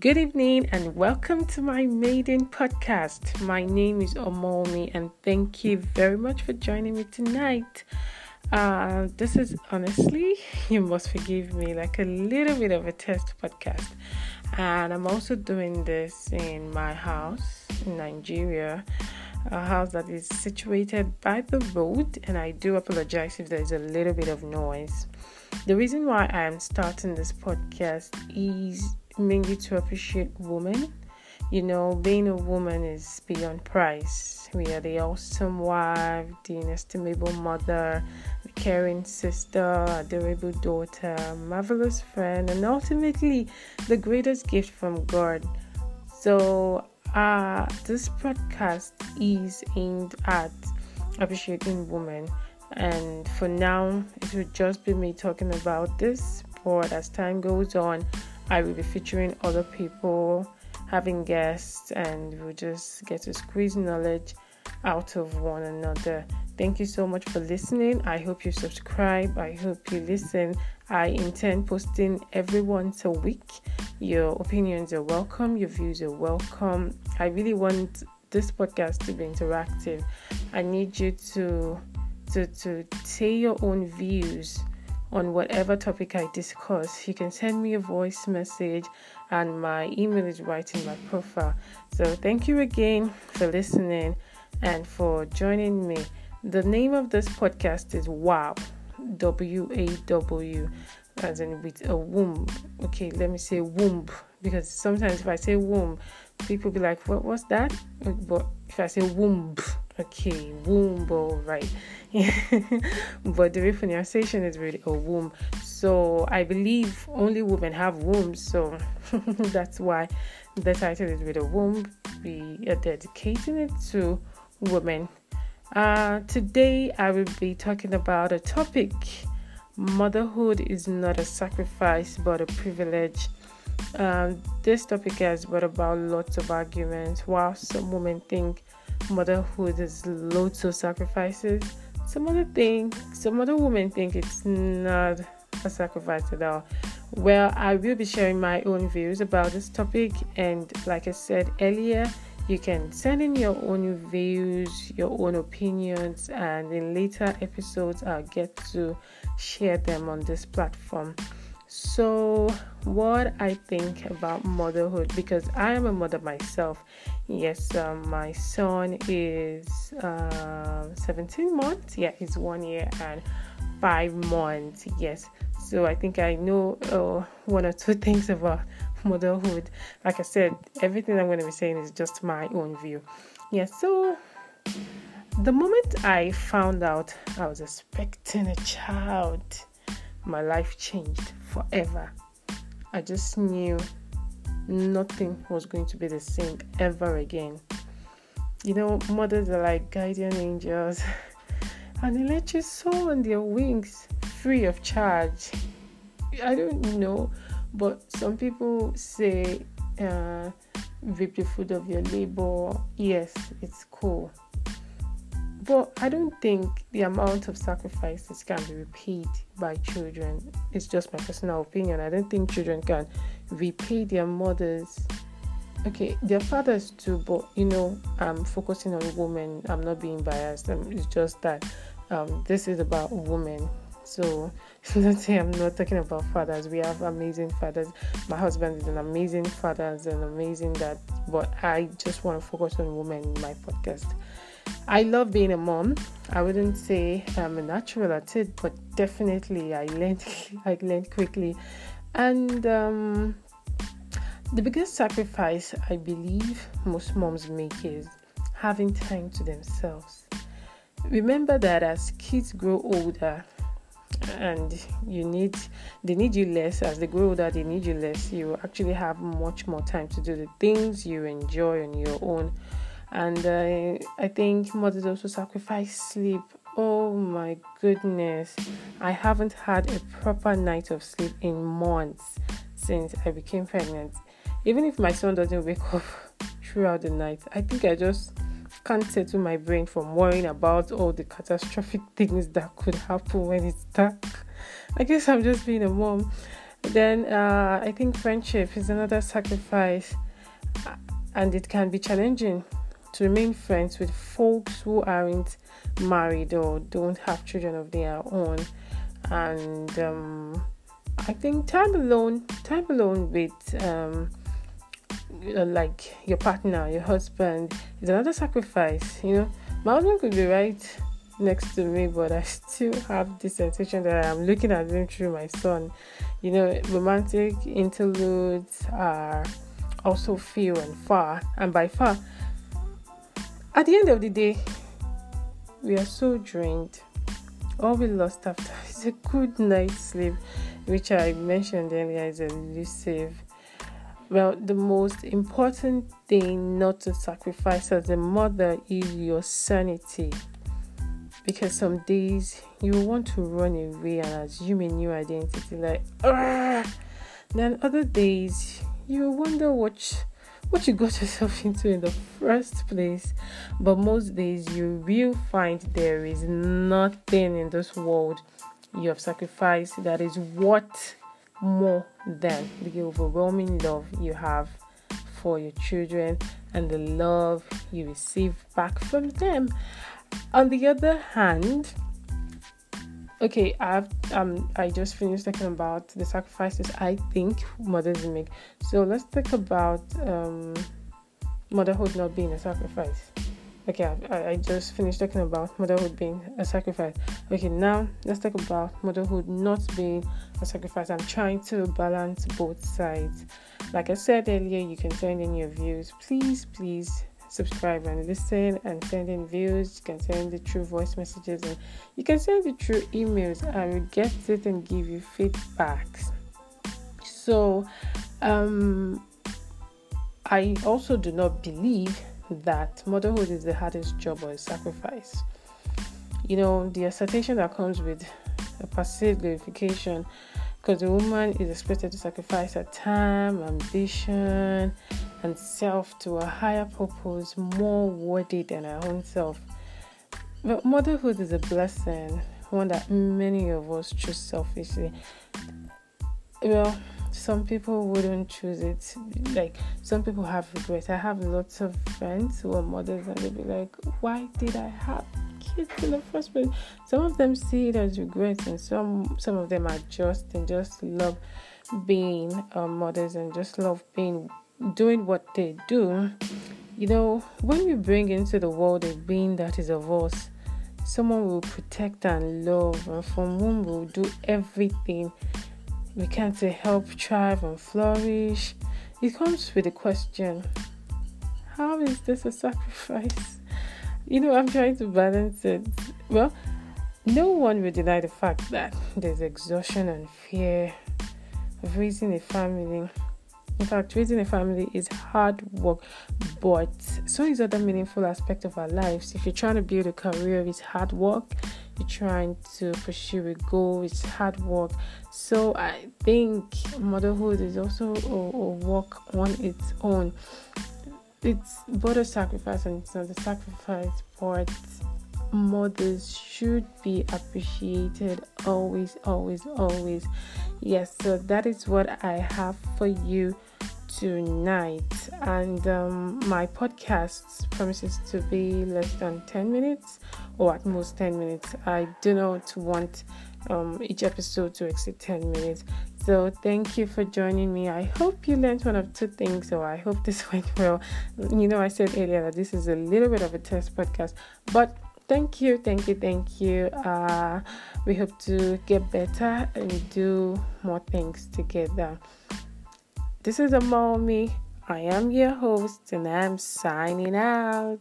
Good evening and welcome to my maiden podcast. My name is Omowunmi and thank you very much for joining me tonight. Uh, this is honestly, you must forgive me, like a little bit of a test podcast. And I'm also doing this in my house in Nigeria, a house that is situated by the road. And I do apologize if there's a little bit of noise. The reason why I am starting this podcast is mainly to appreciate women. You know, being a woman is beyond price. We are the awesome wife, the inestimable mother, the caring sister, adorable daughter, marvelous friend, and ultimately the greatest gift from God. So, uh, this podcast is aimed at appreciating women and for now, it will just be me talking about this. But as time goes on, I will be featuring other people, having guests, and we'll just get to squeeze knowledge out of one another. Thank you so much for listening. I hope you subscribe. I hope you listen. I intend posting every once a week. Your opinions are welcome, your views are welcome. I really want this podcast to be interactive. I need you to to, to say your own views on whatever topic I discuss, you can send me a voice message, and my email is right in my profile. So, thank you again for listening and for joining me. The name of this podcast is WAW, W A W, as in with a womb. Okay, let me say womb because sometimes if I say womb, people be like, "What? What's that?" But if I say womb, okay, womb, all right. but the pronunciation is really a womb. So I believe only women have wombs. So that's why the title is with a womb. We are dedicating it to women. Uh, today I will be talking about a topic. Motherhood is not a sacrifice but a privilege. Um, this topic has brought about lots of arguments. While some women think motherhood is loads of sacrifices, some other thing, some other women think it's not a sacrifice at all. Well, I will be sharing my own views about this topic, and like I said earlier, you can send in your own views, your own opinions, and in later episodes, I'll get to share them on this platform. So, what I think about motherhood because I am a mother myself. Yes, um, my son is uh, 17 months. Yeah, he's one year and five months. Yes, so I think I know uh, one or two things about motherhood. Like I said, everything I'm going to be saying is just my own view. Yes, yeah, so the moment I found out I was expecting a child my life changed forever. I just knew nothing was going to be the same ever again. You know, mothers are like guardian angels, and they let you soar on their wings free of charge. I don't know, but some people say, uh, reap the fruit of your labor. Yes, it's cool. But I don't think the amount of sacrifices can be repaid by children. It's just my personal opinion. I don't think children can repay their mothers. Okay, their fathers too, but you know, I'm focusing on women. I'm not being biased. Um, it's just that um, this is about women. So let's say I'm not talking about fathers. We have amazing fathers. My husband is an amazing father, an amazing dad. But I just want to focus on women in my podcast. I love being a mom. I wouldn't say I'm a natural at it, but definitely I learned I learned quickly. And um, the biggest sacrifice I believe most moms make is having time to themselves. Remember that as kids grow older, and you need they need you less as they grow older they need you less you actually have much more time to do the things you enjoy on your own and uh, I think mothers also sacrifice sleep. Oh my goodness, I haven't had a proper night of sleep in months since I became pregnant. Even if my son doesn't wake up throughout the night, I think I just can't settle my brain from worrying about all the catastrophic things that could happen when it's dark. I guess I'm just being a mom. Then uh, I think friendship is another sacrifice, and it can be challenging to remain friends with folks who aren't married or don't have children of their own. And um, I think time alone, time alone with um, like your partner, your husband, is another sacrifice. You know, my husband could be right next to me, but I still have this sensation that I'm looking at him through my son. You know, romantic interludes are also few and far, and by far, at the end of the day, we are so drained. All we lost after is a good night's sleep, which I mentioned earlier is elusive. Well, the most important thing not to sacrifice as a mother is your sanity because some days you want to run away and assume a new identity like Argh! then other days you wonder what what you got yourself into in the first place but most days you will find there is nothing in this world you have sacrificed that is worth more than the overwhelming love you have for your children and the love you receive back from them. On the other hand, okay, I've um I just finished talking about the sacrifices I think mothers make. So let's talk about um motherhood not being a sacrifice. Okay, I, I just finished talking about motherhood being a sacrifice. Okay, now let's talk about motherhood not being a sacrifice. I'm trying to balance both sides. Like I said earlier, you can send in your views. Please, please subscribe and listen and send in views. You can send the true voice messages and you can send the true emails. I will get it and give you feedbacks. So, um, I also do not believe that motherhood is the hardest job or a sacrifice. You know, the assertion that comes with a passive glorification because the woman is expected to sacrifice her time, ambition, and self to a higher purpose more worthy than our own self. But motherhood is a blessing, one that many of us choose selfishly. Well, some people wouldn't choose it. Like some people have regrets. I have lots of friends who are mothers and they'll be like, Why did I have kids in the first place? Some of them see it as regrets and some some of them are just and just love being um, mothers and just love being doing what they do, you know, when we bring into the world a being that is of us, someone will protect and love, and from whom we'll do everything we can to help thrive and flourish. It comes with a question How is this a sacrifice? You know, I'm trying to balance it. Well, no one will deny the fact that there's exhaustion and fear of raising a family in fact, raising a family is hard work, but so is other meaningful aspect of our lives. If you're trying to build a career, it's hard work. You're trying to pursue a goal, it's hard work. So I think motherhood is also a, a work on its own. It's both a sacrifice and it's not a sacrifice, but mothers should be appreciated always, always, always. Yes, so that is what I have for you tonight. And um, my podcast promises to be less than 10 minutes or at most 10 minutes. I do not want um, each episode to exceed 10 minutes. So thank you for joining me. I hope you learned one of two things so i hope this went well. You know i said earlier that this is a little bit of a test podcast but thank you thank you thank you uh, we hope to get better and do more things together this is a mommy. I am your host and I'm signing out.